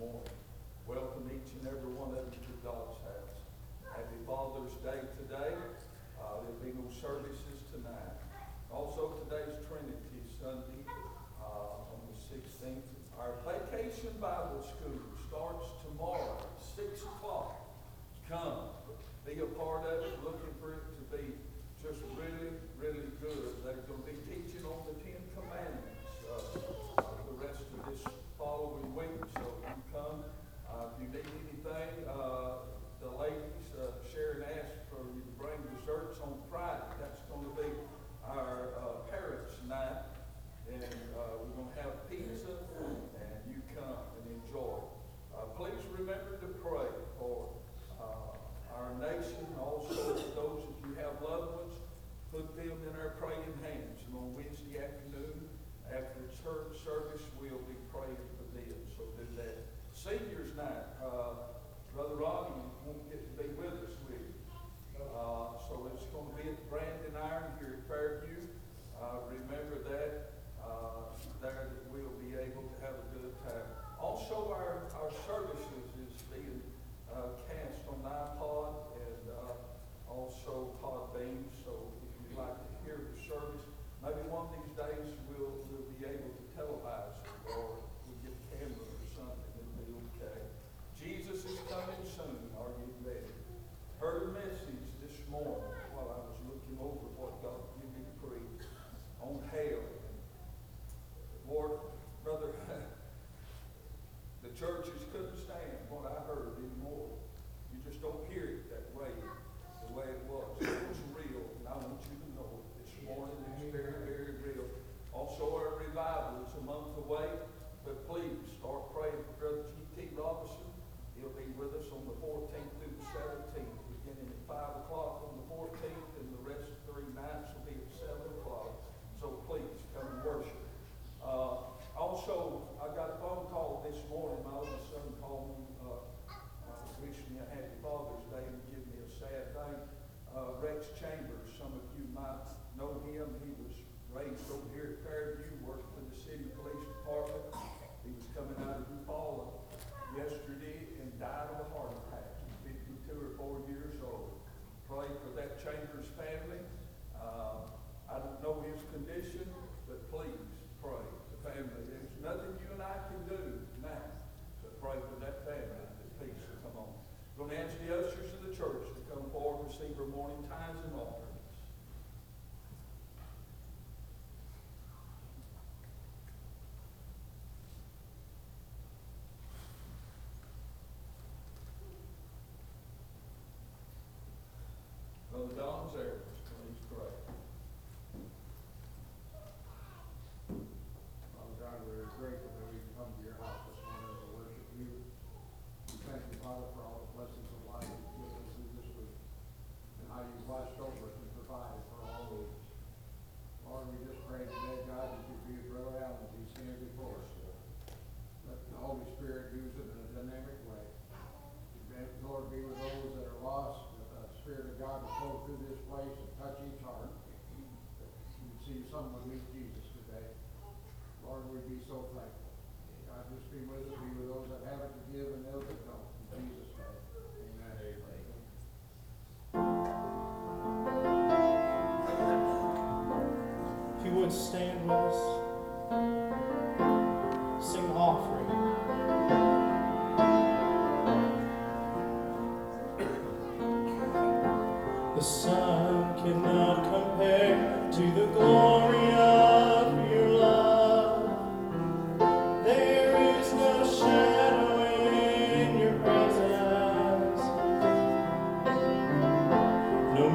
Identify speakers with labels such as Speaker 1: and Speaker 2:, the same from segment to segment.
Speaker 1: morning. Welcome each and every one of you to God's house. Happy Father's Day today. Uh, there'll be no services tonight. Rex Chambers. Some of you might know him. He was raised over here at Fairview, worked for the city police department. He was coming out of Eufaula yesterday and died of a heart attack. 52 or 4 years old. Pray for that Chambers family. Uh, I don't know his condition. morning times and
Speaker 2: all. be with us, be with those that have it to give and those that don't. In Jesus' name, amen.
Speaker 3: If you would stand.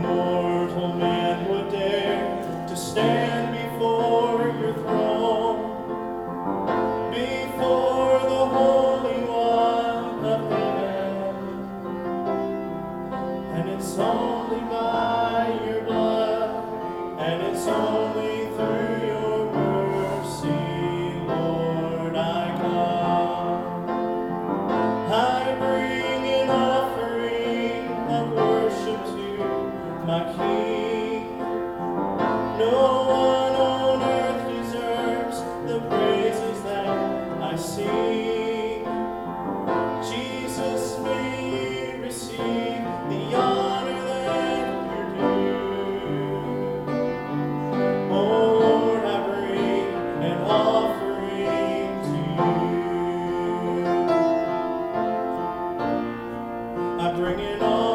Speaker 3: mortal man. bringing on.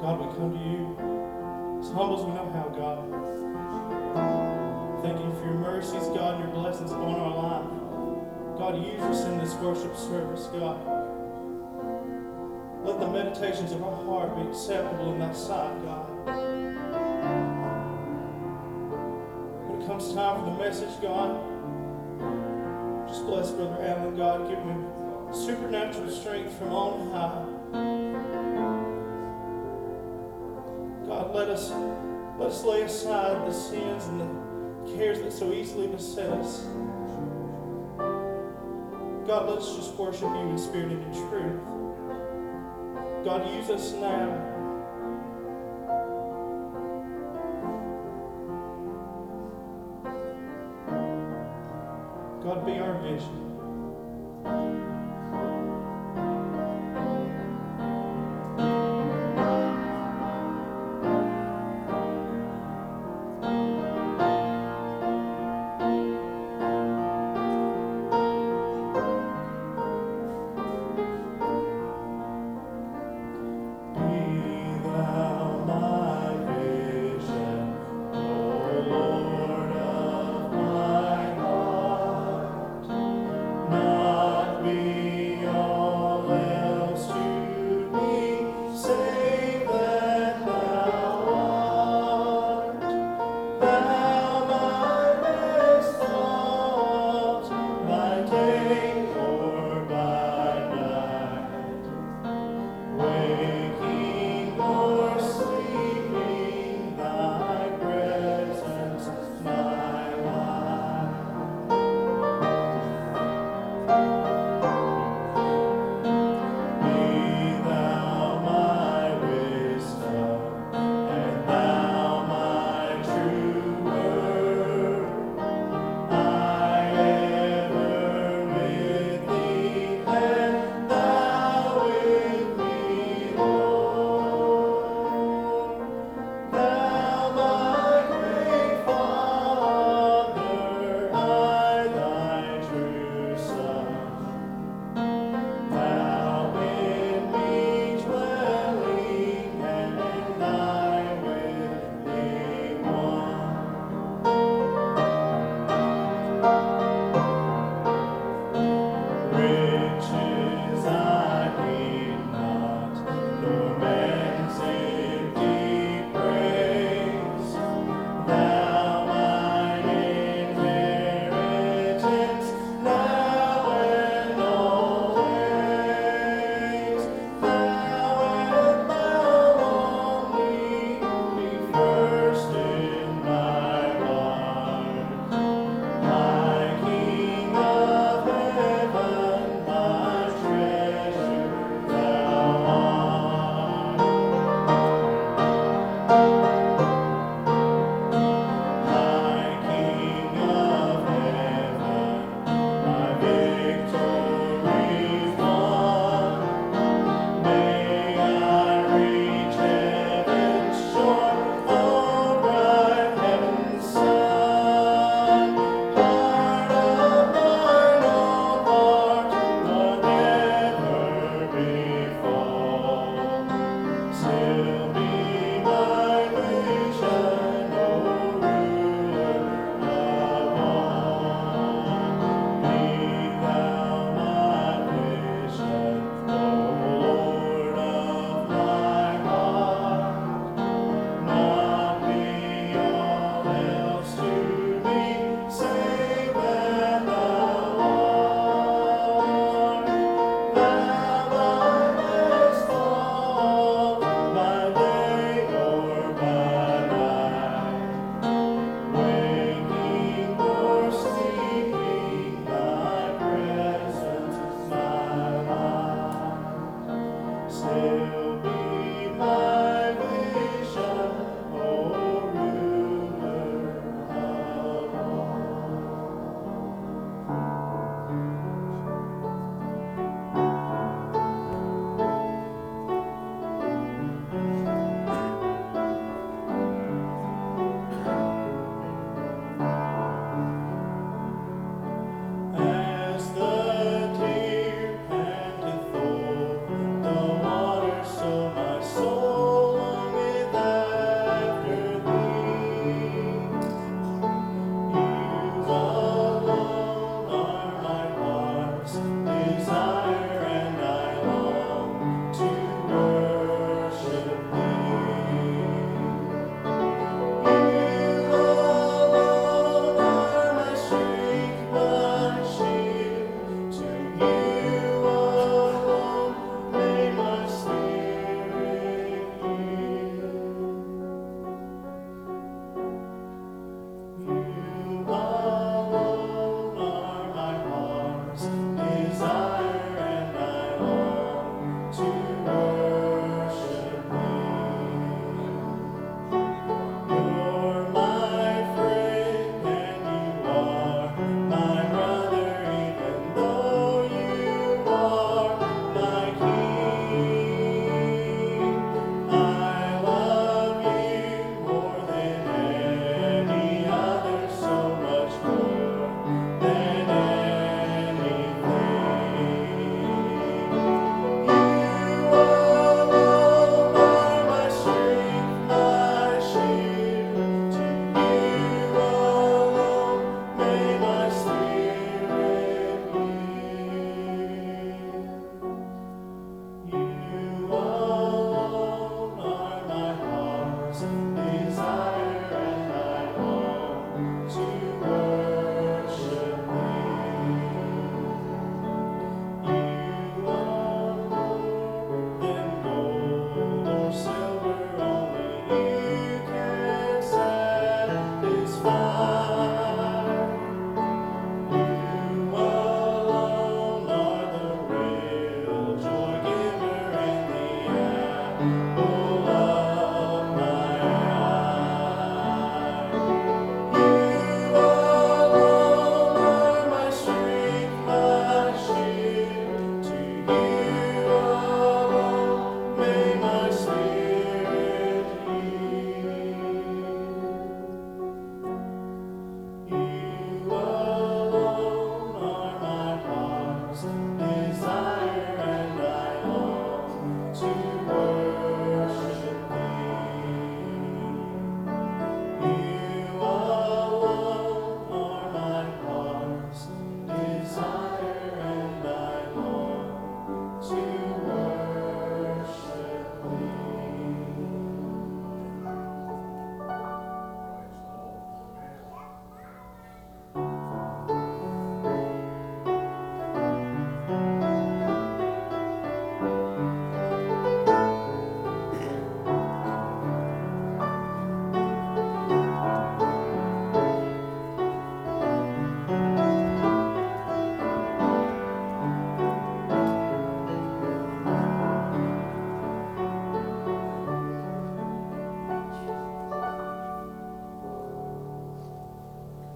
Speaker 3: God, we come to you as humble as we know how, God. Thank you for your mercies, God, and your blessings upon our life. God, use us in this worship service, God. Let the meditations of our heart be acceptable in thy sight, God. When it comes time for the message, God, just bless Brother Allen, God. Give him supernatural strength from on high. Let us let us lay aside the sins and the cares that so easily beset us. God, let's just worship you in spirit and in truth. God, use us now.